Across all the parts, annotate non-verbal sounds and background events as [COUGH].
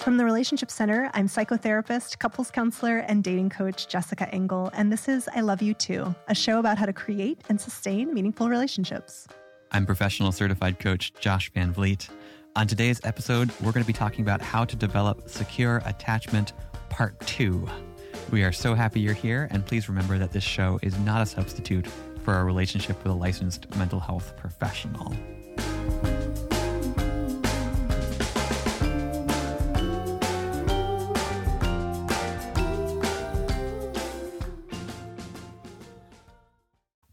From the Relationship Center, I'm psychotherapist, couples counselor, and dating coach Jessica Engle, and this is I Love You Too, a show about how to create and sustain meaningful relationships. I'm professional certified coach Josh Van Vliet. On today's episode, we're going to be talking about how to develop secure attachment part two. We are so happy you're here, and please remember that this show is not a substitute for a relationship with a licensed mental health professional.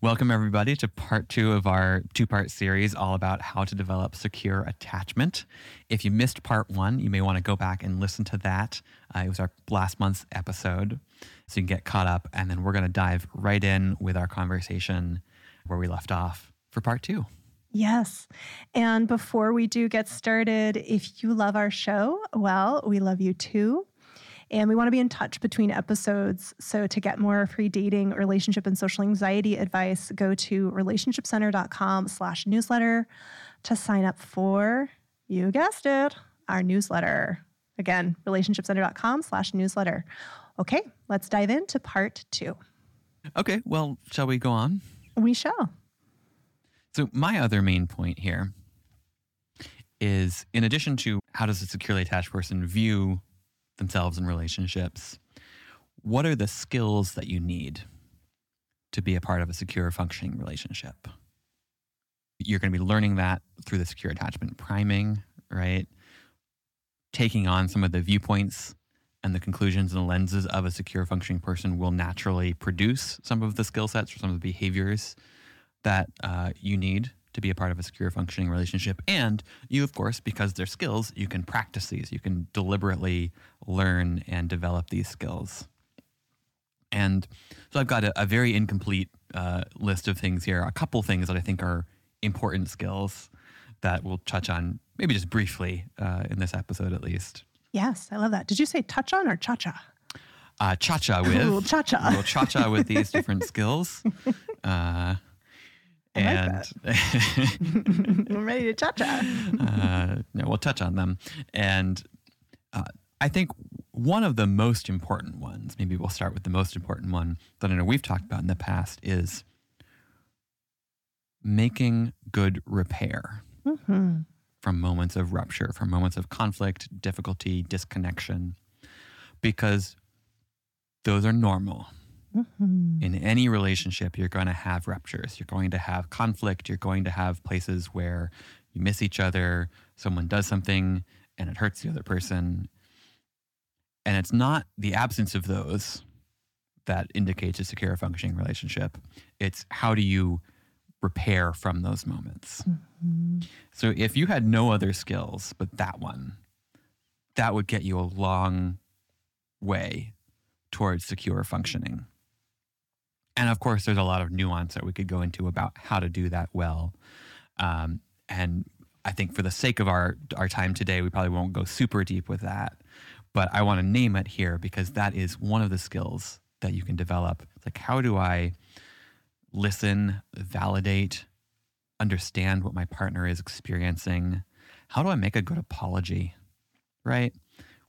Welcome, everybody, to part two of our two part series all about how to develop secure attachment. If you missed part one, you may want to go back and listen to that. Uh, it was our last month's episode, so you can get caught up. And then we're going to dive right in with our conversation where we left off for part two. Yes. And before we do get started, if you love our show, well, we love you too. And we want to be in touch between episodes. So to get more free dating, relationship, and social anxiety advice, go to relationshipcenter.com slash newsletter to sign up for, you guessed it, our newsletter. Again, relationshipcenter.com slash newsletter. Okay, let's dive into part two. Okay, well, shall we go on? We shall. So, my other main point here is in addition to how does a securely attached person view themselves in relationships, what are the skills that you need to be a part of a secure, functioning relationship? You're going to be learning that through the secure attachment priming, right? Taking on some of the viewpoints and the conclusions and the lenses of a secure, functioning person will naturally produce some of the skill sets or some of the behaviors that uh, you need to be a part of a secure functioning relationship. And you, of course, because they're skills, you can practice these. You can deliberately learn and develop these skills. And so I've got a, a very incomplete uh, list of things here, a couple things that I think are important skills that we'll touch on maybe just briefly uh, in this episode at least. Yes, I love that. Did you say touch on or cha cha? Uh, cha cha [LAUGHS] with. Cha cha. Cha cha with these different skills. [LAUGHS] Uh, and like [LAUGHS] I'm ready to cha cha. [LAUGHS] uh, no, we'll touch on them. And uh, I think one of the most important ones, maybe we'll start with the most important one that I know we've talked about in the past, is making good repair Mm-hmm. from moments of rupture, from moments of conflict, difficulty, disconnection, because those are normal. Mm-hmm. in any relationship, you're going to have ruptures. You're going to have conflict. You're going to have places where you miss each other. Someone does something and it hurts the other person. And it's not the absence of those that indicates a secure functioning relationship. It's how do you repair from those moments. Mm-hmm. So if you had no other skills but that one, that would get you a long way towards secure functioning. And of course, there's a lot of nuance that we could go into about how to do that well. Um, and I think for the sake of our our time today, we probably won't go super deep with that. But I want to name it here because that is one of the skills that you can develop. It's like how do I listen, validate, understand what my partner is experiencing? How do I make a good apology? Right?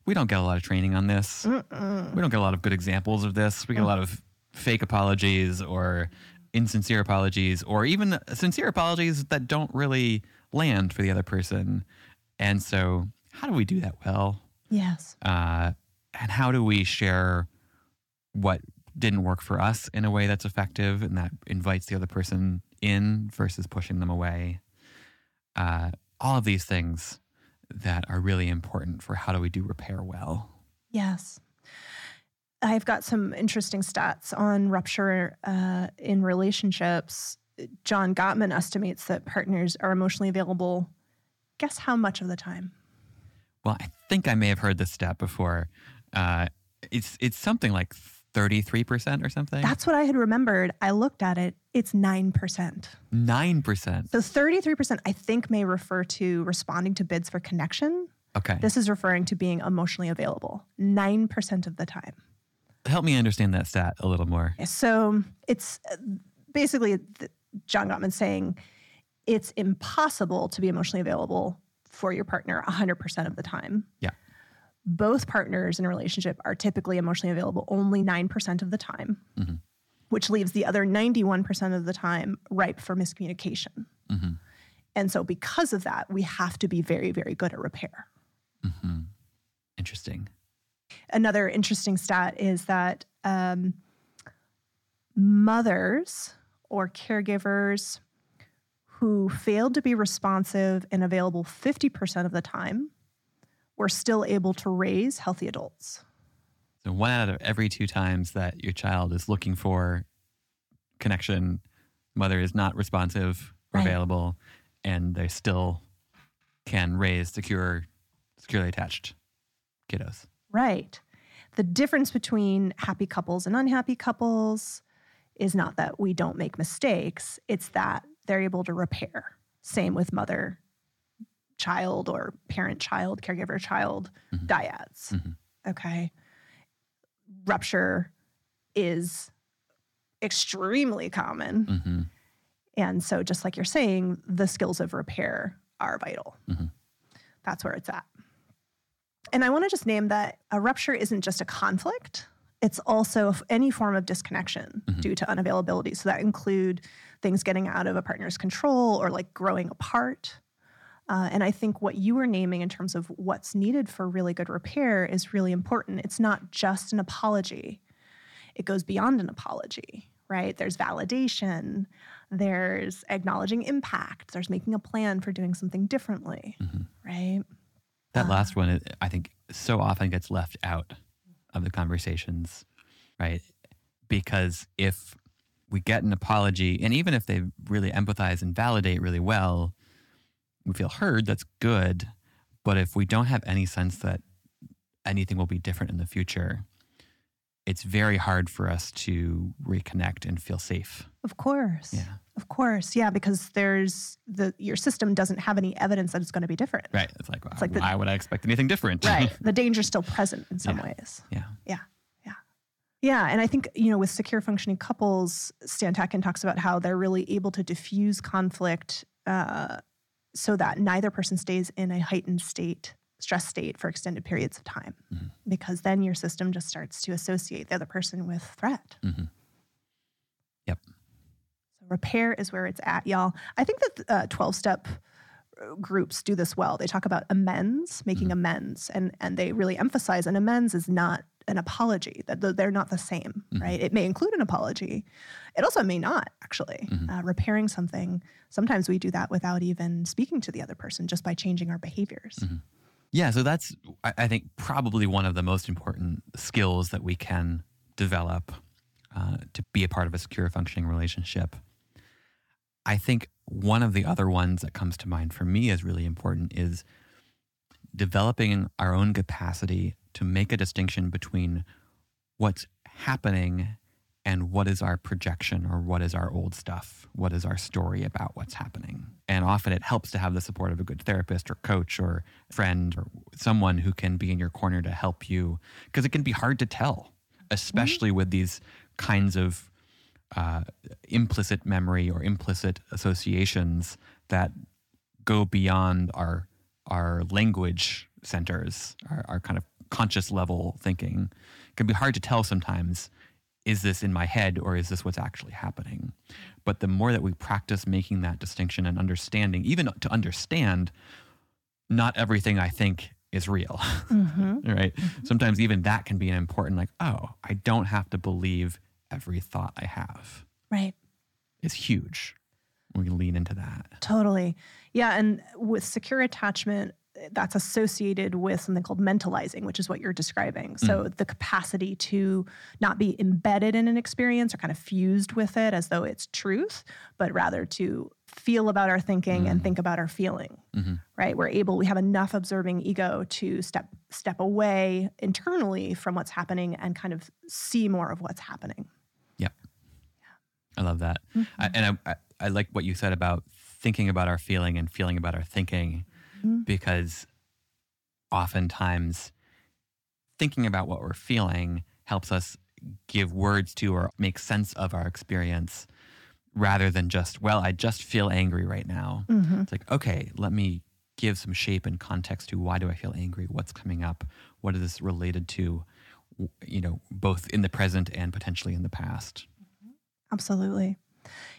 We don't get a lot of training on this. Mm-mm. We don't get a lot of good examples of this. We get a lot of fake apologies or insincere apologies or even sincere apologies that don't really land for the other person. And so, how do we do that well? Yes. Uh, and how do we share what didn't work for us in a way that's effective and that invites the other person in versus pushing them away? Uh, all of these things that are really important for how do we do repair well. Yes. I've got some interesting stats on rupture uh, in relationships. John Gottman estimates that partners are emotionally available. Guess how much of the time? Well, I think I may have heard this stat before. Uh, it's it's something like thirty three percent or something. That's what I had remembered. I looked at it. It's 9%. nine percent. So 33%, I think, may refer to responding to bids for connection. Okay, This is referring to being emotionally available 9% of the time. Help me understand that stat a little more. So it's uh, basically John Gottman saying it's impossible to be emotionally available for your partner 100% of the time. Yeah. both partners in a relationship are typically emotionally available only 9% of the time, Mhm. which leaves the other 91% of the time ripe for miscommunication. hmm And so, because of that, we have to be very, very good at repair. hmm Interesting. Another interesting stat is that um, mothers or caregivers who failed to be responsive and available 50% of the time were still able to raise healthy adults. So one out of every two times that your child is looking for connection, mother is not responsive or Right. available, and they still can raise secure, securely attached kiddos. Right. The difference between happy couples and unhappy couples is not that we don't make mistakes, it's that they're able to repair. Same with mother child or parent child, caregiver child Mhm. dyads. Mhm. Okay. Rupture is extremely common. hmm And so, just like you're saying, the skills of repair are vital. Mhm. That's where it's at. And I want to just name that a rupture isn't just a conflict, it's also any form of disconnection Mhm. due to unavailability. So, that include things getting out of a partner's control or like growing apart. Uh, and I think what you were naming in terms of what's needed for really good repair is really important. It's not just an apology, it goes beyond an apology, right? There's validation, there's acknowledging impact, there's making a plan for doing something differently, hmm right? That Uh, last one, I think, so often gets left out of the conversations, right? Because if we get an apology, and even if they really empathize and validate really well, we feel heard, that's good. But if we don't have any sense that anything will be different in the future, it's very hard for us to reconnect and feel safe. Of course. Yeah. Of course. Yeah, because there's the your system doesn't have any evidence that it's going to be different. Right. It's like, like the- why would I expect anything different? Right. [LAUGHS] the danger's still present in some Yeah. ways. yeah. Yeah, Yeah. Yeah. and I think you know with secure functioning couples, Stan Tatkin talks about how they're really able to diffuse conflict uh, so that neither person stays in a heightened state, stress state for extended periods of time, Mhm. because then your system just starts to associate the other person with threat. hmm So repair is where it's at, y'all. I think that twelve step groups do this well. They talk about amends, making amends, and and they really emphasize an amends is not an apology. That they're not the same, Mhm. right? It may include an apology. It also may not actually. Mhm. Uh, repairing something. Sometimes we do that without even speaking to the other person, just by changing our behaviors. Mhm. Yeah, so that's I I think probably one of the most important skills that we can develop uh, to be a part of a secure functioning relationship. I think one of the other ones that comes to mind for me is really important is developing our own capacity to make a distinction between what's happening and what is our projection or what is our old stuff? What is our story about what's happening? And often it helps to have the support of a good therapist or coach or friend or someone who can be in your corner to help you because it can be hard to tell, mm-hmm. especially with these kinds of uh, implicit memory or implicit associations that go beyond our our language centers, our, our kind of conscious level thinking. It can be hard to tell sometimes is this in my head or is this what's actually happening? But the more that we practice making that distinction and understanding, even to understand, not everything I think is real, Mhm. [LAUGHS] right? Sometimes even that can be an important, like, oh, I don't have to believe every thought I have. Right. Is huge. We lean into that. Totally. Yeah. And with secure attachment, that's associated with something called mentalizing, which is what you're describing. So the capacity to not be embedded in an experience or kind of fused with it as though it's truth, but rather to feel about our thinking and Mm. think about our feeling. Mhm. Right. We're able, we have enough observing ego to step step away internally from what's happening and kind of see more of what's happening. I love that. I, and I, I, I like what you said about thinking about our feeling and feeling about our thinking, Mhm. because oftentimes thinking about what we're feeling helps us give words to or make sense of our experience rather than just, well, I just feel angry right now. Mhm. It's like, okay, let me give some shape and context to why do I feel angry? What's coming up? What is this related to? You know, both in the present and potentially in the past. Absolutely.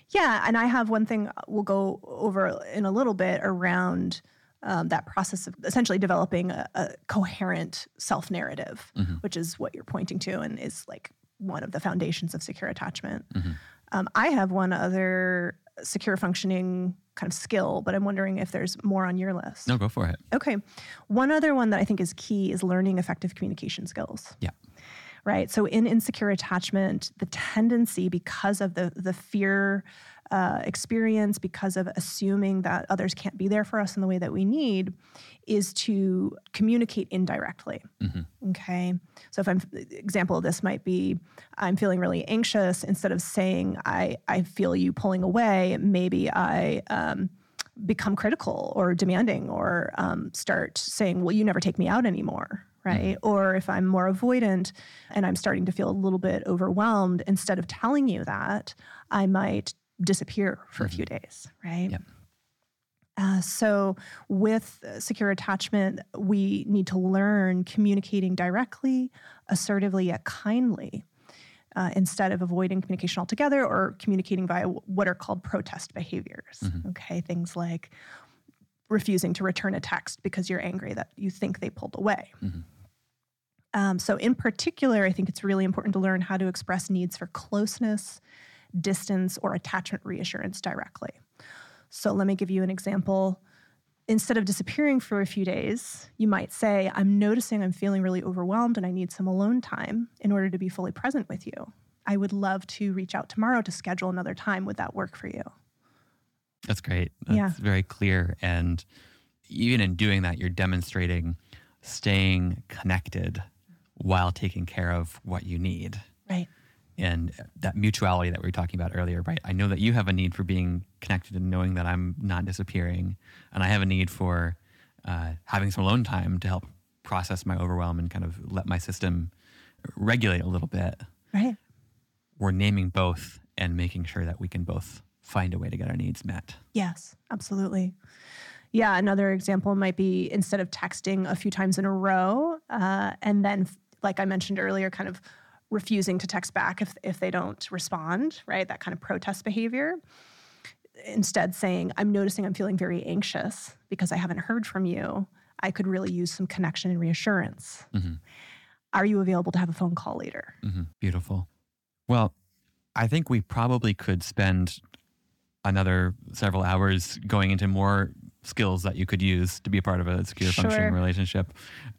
Yeah. And I have one thing we'll go over in a little bit around um, that process of essentially developing a, a coherent self narrative, Mhm. which is what you're pointing to and is like one of the foundations of secure attachment. Mhm. Um, I have one other secure functioning kind of skill, but I'm wondering if there's more on your list. No, go for it. Okay. One other one that I think is key is learning effective communication skills. Yeah. Right. So in insecure attachment, the tendency because of the the fear uh, experience, because of assuming that others can't be there for us in the way that we need, is to communicate indirectly. Mhm. Okay. So if I'm example of this might be I'm feeling really anxious. Instead of saying I I feel you pulling away, maybe I um, become critical or demanding or um, start saying, well, you never take me out anymore. Right. Or if I'm more avoidant and I'm starting to feel a little bit overwhelmed, instead of telling you that, I might disappear for a few days. Right. Yep. Uh, so, with secure attachment, we need to learn communicating directly, assertively, yet kindly, uh, instead of avoiding communication altogether or communicating via what are called protest behaviors. Okay, things like refusing to return a text because you're angry that you think they pulled away. Mhm. Um, so, in particular, I think it's really important to learn how to express needs for closeness, distance, or attachment reassurance directly. So, let me give you an example. Instead of disappearing for a few days, you might say, I'm noticing I'm feeling really overwhelmed and I need some alone time in order to be fully present with you. I would love to reach out tomorrow to schedule another time. Would that work for you? That's great. That's Yeah. very clear. And even in doing that, you're demonstrating staying connected while taking care of what you need. Right. And that mutuality that we were talking about earlier, right? I know that you have a need for being connected and knowing that I'm not disappearing. And I have a need for uh, having some alone time to help process my overwhelm and kind of let my system regulate a little bit. Right. We're naming both and making sure that we can both find a way to get our needs met. Yes, absolutely. Yeah, another example might be instead of texting a few times in a row, uh, and then, like I mentioned earlier, kind of refusing to text back if, if they don't respond, right? That kind of protest behavior. Instead, saying, I'm noticing I'm feeling very anxious because I haven't heard from you. I could really use some connection and reassurance. Mhm. Are you available to have a phone call later? hmm Beautiful. Well, I think we probably could spend another several hours going into more skills that you could use to be a part of a secure functioning relationship.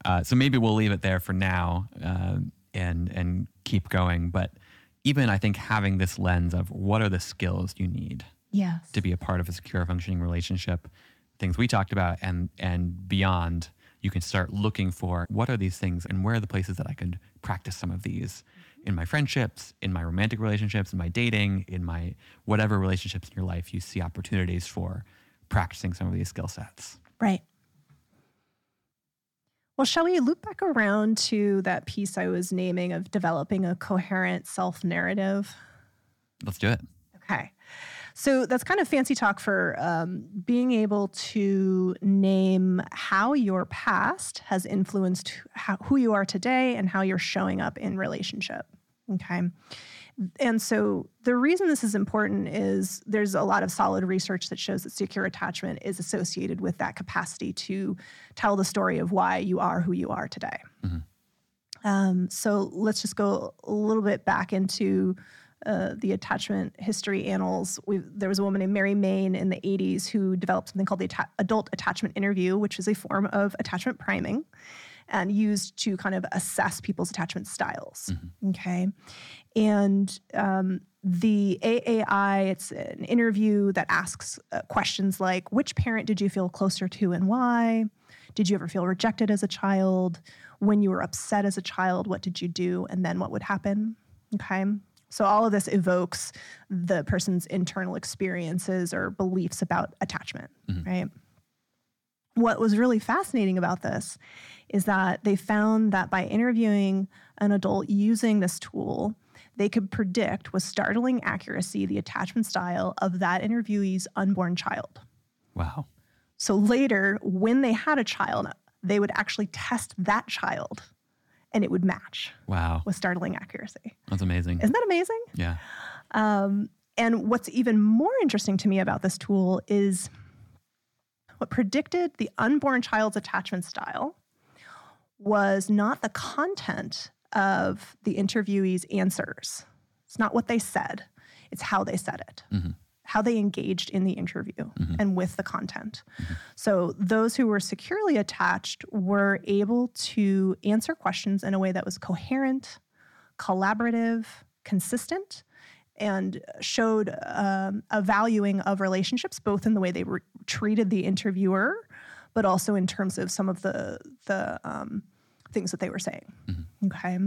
Uh, so maybe we'll leave it there for now uh, and and keep going. But even I think having this lens of what are the skills you need Yes. to be a part of a secure functioning relationship, things we talked about and and beyond, you can start looking for what are these things and where are the places that I could practice some of these in my friendships, in my romantic relationships, in my dating, in my whatever relationships in your life you see opportunities for practicing some of these skill sets. Right. Well, shall we loop back around to that piece I was naming of developing a coherent self narrative? Let's do it. Okay. So that's kind of fancy talk for um, being able to name how your past has influenced how, who you are today and how you're showing up in relationship. Okay. And so the reason this is important is there's a lot of solid research that shows that secure attachment is associated with that capacity to tell the story of why you are who you are today. Mhm. Um, so let's just go a little bit back into uh, the attachment history annals. We've, there was a woman named Mary Main in the 80s who developed something called the atta- adult attachment interview, which is a form of attachment priming and used to kind of assess people's attachment styles. Okay. And um, the AAI, it's an interview that asks uh, questions like which parent did you feel closer to and why? Did you ever feel rejected as a child? When you were upset as a child, what did you do? And then what would happen? Okay. So all of this evokes the person's internal experiences or beliefs about attachment, mm-hmm. right? What was really fascinating about this is that they found that by interviewing an adult using this tool, they could predict with startling accuracy the attachment style of that interviewee's unborn child. Wow. So later, when they had a child, they would actually test that child and it would match Wow. with startling accuracy. That's amazing. Isn't that amazing? Yeah. Um, and what's even more interesting to me about this tool is what predicted the unborn child's attachment style was not the content of the interviewee's answers. It's not what they said, it's how they said it, Mhm. How they engaged in the interview Mhm. and with the content. So, those who were securely attached were able to answer questions in a way that was coherent, collaborative, consistent, and showed um, a valuing of relationships, both in the way they re- treated the interviewer, but also in terms of some of the the um, things that they were saying. Okay.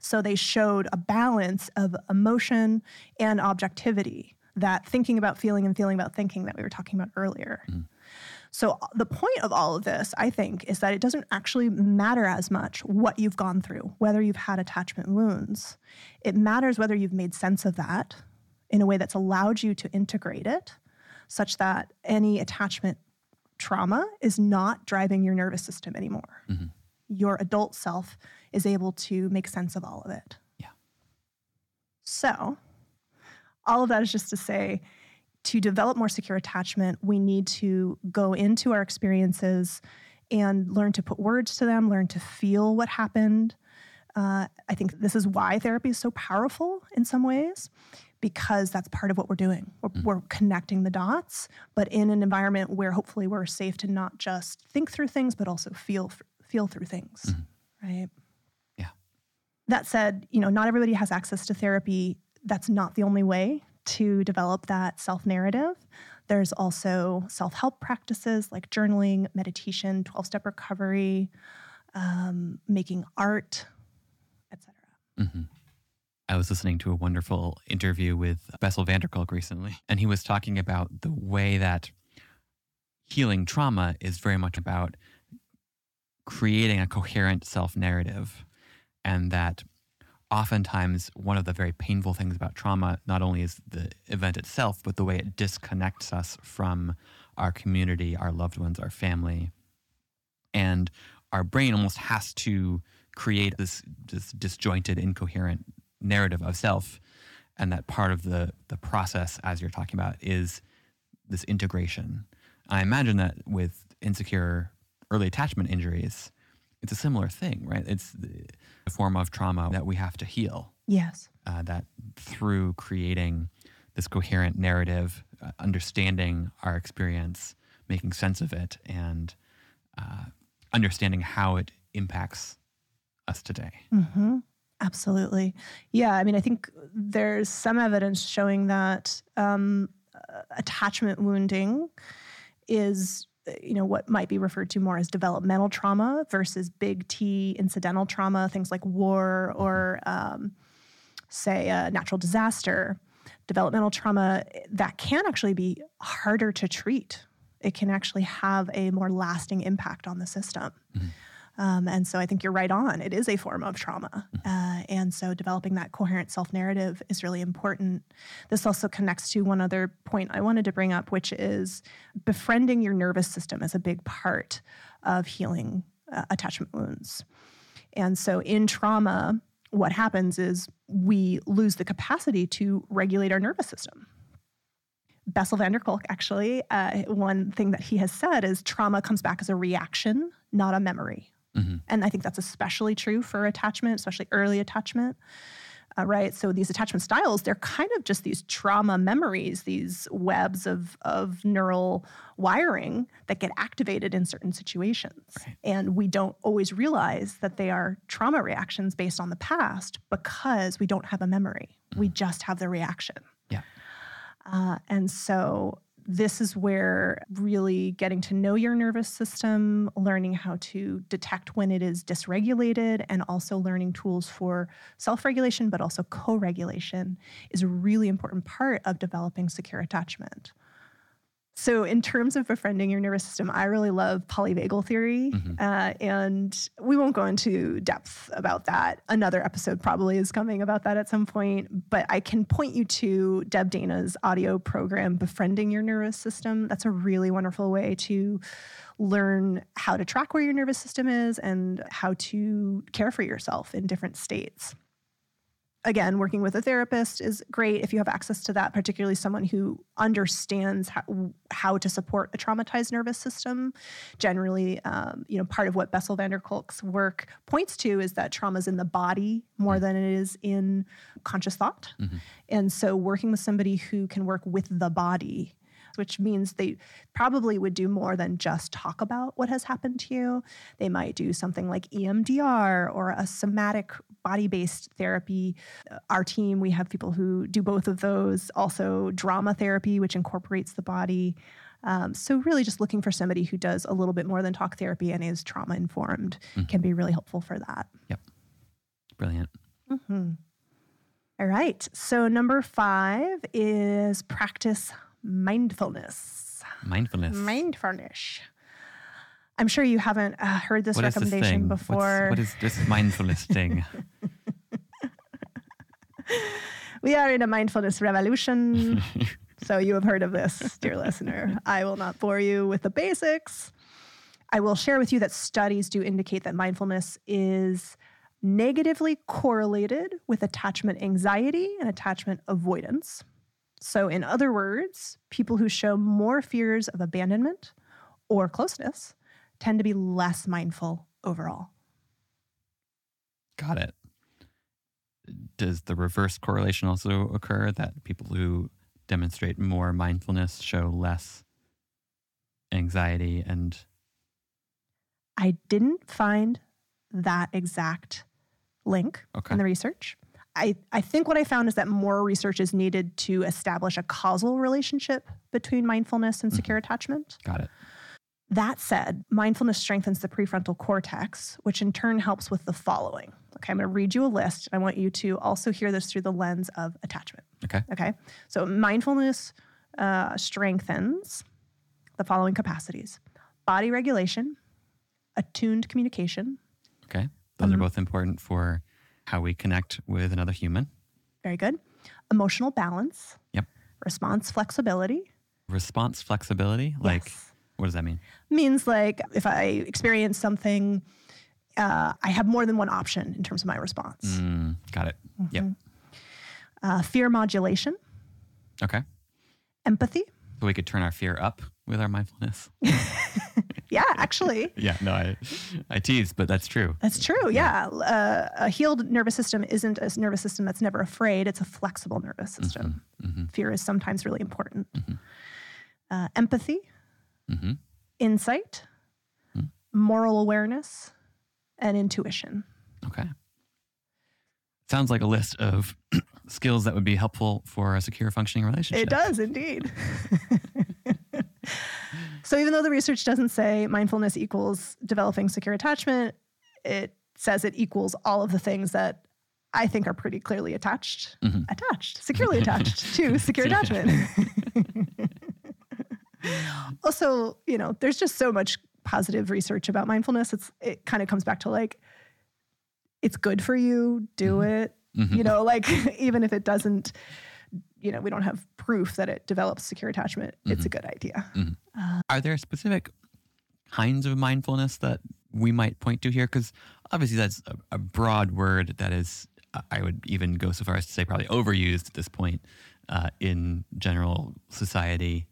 So they showed a balance of emotion and objectivity, that thinking about feeling and feeling about thinking that we were talking about earlier. So the point of all of this, I think, is that it doesn't actually matter as much what you've gone through, whether you've had attachment wounds. It matters whether you've made sense of that in a way that's allowed you to integrate it such that any attachment trauma is not driving your nervous system anymore. Mhm. Your adult self is able to make sense of all of it. Yeah. So, all of that is just to say to develop more secure attachment, we need to go into our experiences and learn to put words to them, learn to feel what happened. Uh, I think this is why therapy is so powerful in some ways, because that's part of what we're doing. We're, we're connecting the dots, but in an environment where hopefully we're safe to not just think through things, but also feel feel through things, right? Yeah. That said, you know, not everybody has access to therapy. That's not the only way to develop that self narrative. There's also self help practices like journaling, meditation, 12 step recovery, um, making art, etc. hmm I was listening to a wonderful interview with Bessel van der Kolk recently, and he was talking about the way that healing trauma is very much about creating a coherent self narrative, and that oftentimes one of the very painful things about trauma not only is the event itself, but the way it disconnects us from our community, our loved ones, our family. And our brain almost has to create this, this disjointed, incoherent narrative of self. And that part of the, the process, as you're talking about, is this integration. I imagine that with insecure early attachment injuries, it's a similar thing, right? It's the, a form of trauma that we have to heal. Yes. Uh, that through creating this coherent narrative, uh, understanding our experience, making sense of it, and uh, understanding how it impacts us today. hmm Absolutely. Yeah. I mean, I think there's some evidence showing that um, attachment wounding is, you know, what might be referred to more as developmental trauma versus big T incidental trauma, things like war or, um, say, a natural disaster. Developmental trauma that can actually be harder to treat. It can actually have a more lasting impact on the system. Um, and so I think you're right on. It is a form of trauma. Uh, and so developing that coherent self narrative is really important. This also connects to one other point I wanted to bring up, which is befriending your nervous system is a big part of healing uh, attachment wounds. And so in trauma, what happens is we lose the capacity to regulate our nervous system. Bessel van der Kolk, actually, uh, one thing that he has said is trauma comes back as a reaction, not a memory. Mhm. And I think that's especially true for attachment, especially early attachment. Uh, right. So these attachment styles, they're kind of just these trauma memories, these webs of, of neural wiring that get activated in certain situations. Right. And we don't always realize that they are trauma reactions based on the past because we don't have a memory. We just have the reaction. Yeah. Uh, and so this is where really getting to know your nervous system, learning how to detect when it is dysregulated, and also learning tools for self regulation, but also co regulation is a really important part of developing secure attachment. So, in terms of befriending your nervous system, I really love polyvagal theory. Mhm. Uh, and we won't go into depth about that. Another episode probably is coming about that at some point. But I can point you to Deb Dana's audio program, Befriending Your Nervous System. That's a really wonderful way to learn how to track where your nervous system is and how to care for yourself in different states again, working with a therapist is great if you have access to that, particularly someone who understands how, how to support a traumatized nervous system. Generally, um, you know, part of what Bessel van der Kolk's work points to is that trauma is in the body more than it is in conscious thought. Mhm. And so, working with somebody who can work with the body. Which means they probably would do more than just talk about what has happened to you. They might do something like EMDR or a somatic body based therapy our team, we have people who do both of those. Also, drama therapy, which incorporates the body. Um, so, really, just looking for somebody who does a little bit more than talk therapy and is trauma informed Mhm. can be really helpful for that. Yep. Brilliant. Mhm. All right. So, number five is practice mindfulness. Mindfulness. Mindfulness. I'm sure you haven't uh, heard this What is this recommendation thing? What's- before. what is this mindfulness thing? [LAUGHS] We are in a mindfulness revolution. [LAUGHS] so you have heard of this, dear listener. I will not bore you with the basics. I will share with you that studies do indicate that mindfulness is negatively correlated with attachment anxiety and attachment avoidance. So, in other words, people who show more fears of abandonment or closeness tend to be less mindful overall. Got it. Does the reverse correlation also occur that people who demonstrate more mindfulness show less anxiety and I didn't find that exact link okay in the research. I, I think what I found is that more research is needed to establish a causal relationship between mindfulness and secure attachment. got it That said, mindfulness strengthens the prefrontal cortex, which in turn helps with the following. Okay, I'm going to read you a list. I want you to also hear this through the lens of attachment. okay Okay, so mindfulness uh, strengthens the following capacities body regulation, attuned communication, okay those are Um, both important for how we connect with another human. Very good, emotional balance, Yep. response flexibility. response flexibility? Like Yes. what does that mean? Means like if I experience something, uh, I have more than one option in terms of my response. Mm, got it. Yep. Uh, fear modulation, okay. Empathy. so we could turn our fear up with our mindfulness [LAUGHS] [LAUGHS] actually, yeah no i i tease but that's true that's true. Yeah. Uh, a healed nervous system isn't a nervous system that's never afraid, it's a flexible nervous system. hmm Fear is sometimes really important. Mhm. Uh, empathy, hmm insight, Hmm. moral awareness, and intuition. Okay. Sounds like a list of [CLEARS THROAT] skills that would be helpful for a secure functioning relationship. It does indeed. [LAUGHS] so even though the research doesn't say mindfulness equals developing secure attachment, it says it equals all of the things that I think are pretty clearly attached, Mhm. attached, securely attached to [LAUGHS] secure attachment. [LAUGHS] also, you know, there's just so much positive research about mindfulness. It's it kind of comes back to like it's good for you, do it. Mhm. You know, like [LAUGHS] even if it doesn't you know, we don't have proof that it develops secure attachment, it's a mm-hmm. good idea. Mm-hmm. Uh, are there specific kinds of mindfulness that we might point to here? Because obviously that's a, a broad word that is, uh, I would even go so far as to say, probably overused at this point uh, in general society.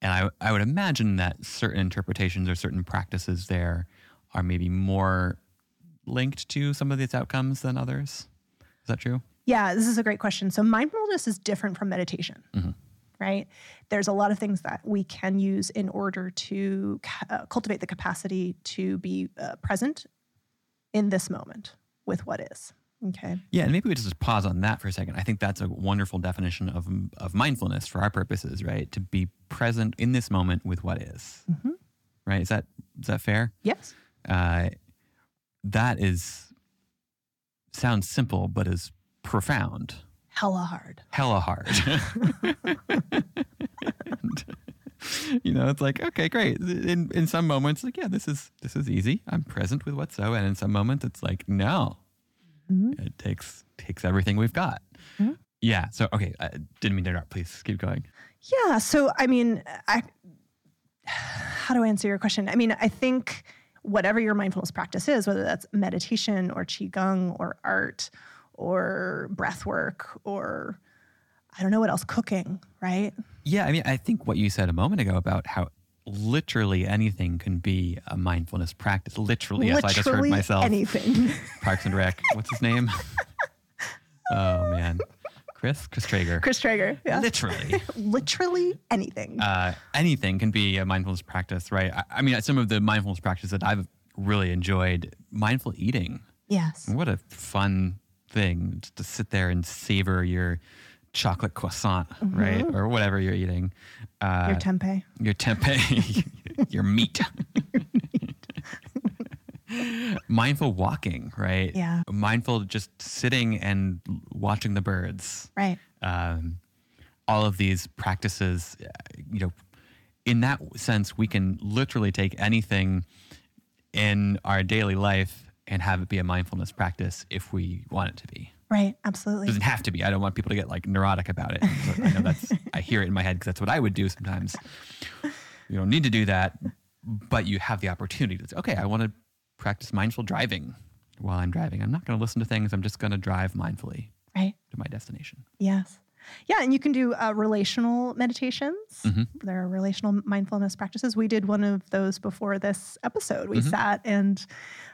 And I, I would imagine that certain interpretations or certain practices there are maybe more linked to some of these outcomes than others. Is that true? Yeah, this is a great question. So mindfulness is different from meditation. Mhm. Right? There's a lot of things that we can use in order to uh, cultivate the capacity to be uh, present in this moment with what is. Okay. Yeah, and maybe we just pause on that for a second. I think that's a wonderful definition of of mindfulness for our purposes, right? To be present in this moment with what is, Mhm. right? Is that is that fair? Yes. Uh, that is sounds simple, but is profound, Hella hard. hella hard. [LAUGHS] [LAUGHS] you know, it's like, okay, great. In in some moments, like, yeah, this is this is easy. I'm present with what's so. And in some moments it's like, no. Mhm. It takes takes everything we've got. Mhm. Yeah. So okay, I didn't mean to interrupt. Please keep going. Yeah. So, I mean, I, how do I answer your question? I mean, I think whatever your mindfulness practice is, whether that's meditation or qigong or art or breath work or I don't know what else, cooking, right? Yeah, I mean, I think what you said a moment ago about how literally anything can be a mindfulness practice. Literally, yes, I just heard myself. anything. [LAUGHS] Parks and Rec. What's his name? [LAUGHS] oh man, Chris Chris Traeger. Chris Traeger. Yeah. Literally, [LAUGHS] Literally anything. uh, anything can be a mindfulness practice, right? I, I mean, some of the mindfulness practices that I've really enjoyed, mindful eating. yes. What a fun thing to sit there and savor your chocolate croissant, right, or whatever you're eating. Uh, Your tempeh. your tempeh, [LAUGHS] your meat. [LAUGHS] Mindful walking, right? Yeah. Mindful just sitting and watching the birds. Right. Um, all of these practices, uh, you know, in that sense, we can literally take anything in our daily life and have it be a mindfulness practice if we want it to be. Right. absolutely. It doesn't have to be. I don't want people to get like neurotic about it. I know that's [LAUGHS] I hear it in my head because that's what I would do sometimes. You don't need to do that, but you have the opportunity to say, okay, I want to practice mindful driving while I'm driving. I'm not going to listen to things. I'm just going to drive mindfully Right. to my destination. Yes. Yeah, and you can do uh, relational meditations. Mhm. There are relational mindfulness practices. We did one of those before this episode. We Mhm. sat and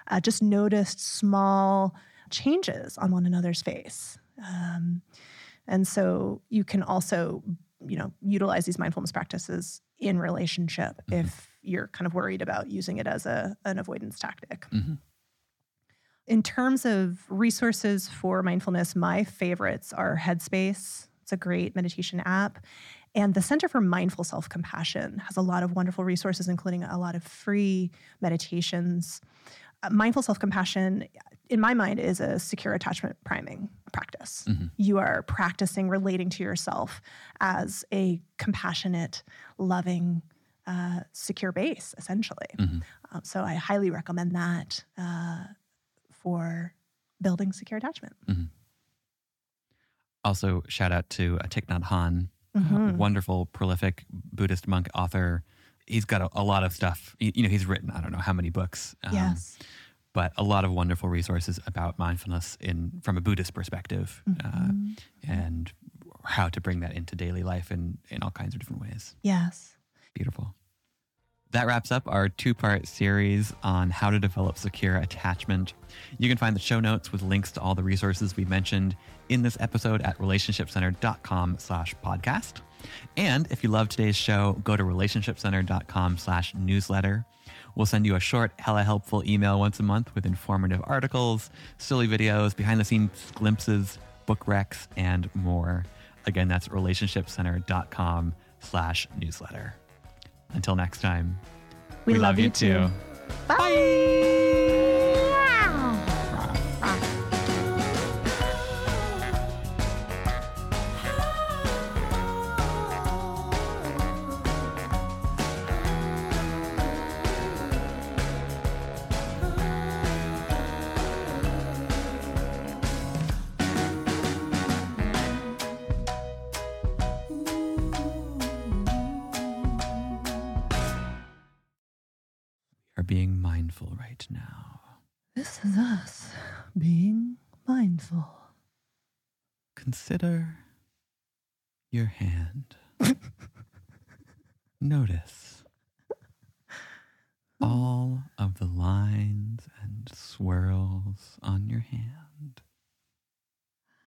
uh, just noticed small changes on one another's face. Um, and so you can also, you know, utilize these mindfulness practices in relationship Mhm. if you're kind of worried about using it as a, an avoidance tactic. Mhm. In terms of resources for mindfulness, my favorites are Headspace. It's a great meditation app. And the Center for Mindful Self Compassion has a lot of wonderful resources, including a lot of free meditations. Uh, mindful self compassion, in my mind, is a secure attachment priming practice. Mhm. You are practicing relating to yourself as a compassionate, loving, uh, secure base, essentially. Mhm. Um, so I highly recommend that uh, for building secure attachment. Also, shout out to uh, Thich Nhat Hanh, Mhm. wonderful, prolific Buddhist monk author. He's got a, a lot of stuff. You, you know, he's written I don't know how many books. um, yes. but a lot of wonderful resources about mindfulness in from a Buddhist perspective uh, Mhm. and how to bring that into daily life in, in all kinds of different ways. yes. Beautiful. That wraps up our two part series on how to develop secure attachment. You can find the show notes with links to all the resources we mentioned in this episode at relationshipcenter.com slash podcast. And if you love today's show, go to relationshipcenter.com slash newsletter. We'll send you a short, hella helpful email once a month with informative articles, silly videos, behind the scenes glimpses, book recs, and more. Again, that's relationshipcenter.com slash newsletter. Until next time, We, love, you too. Bye. are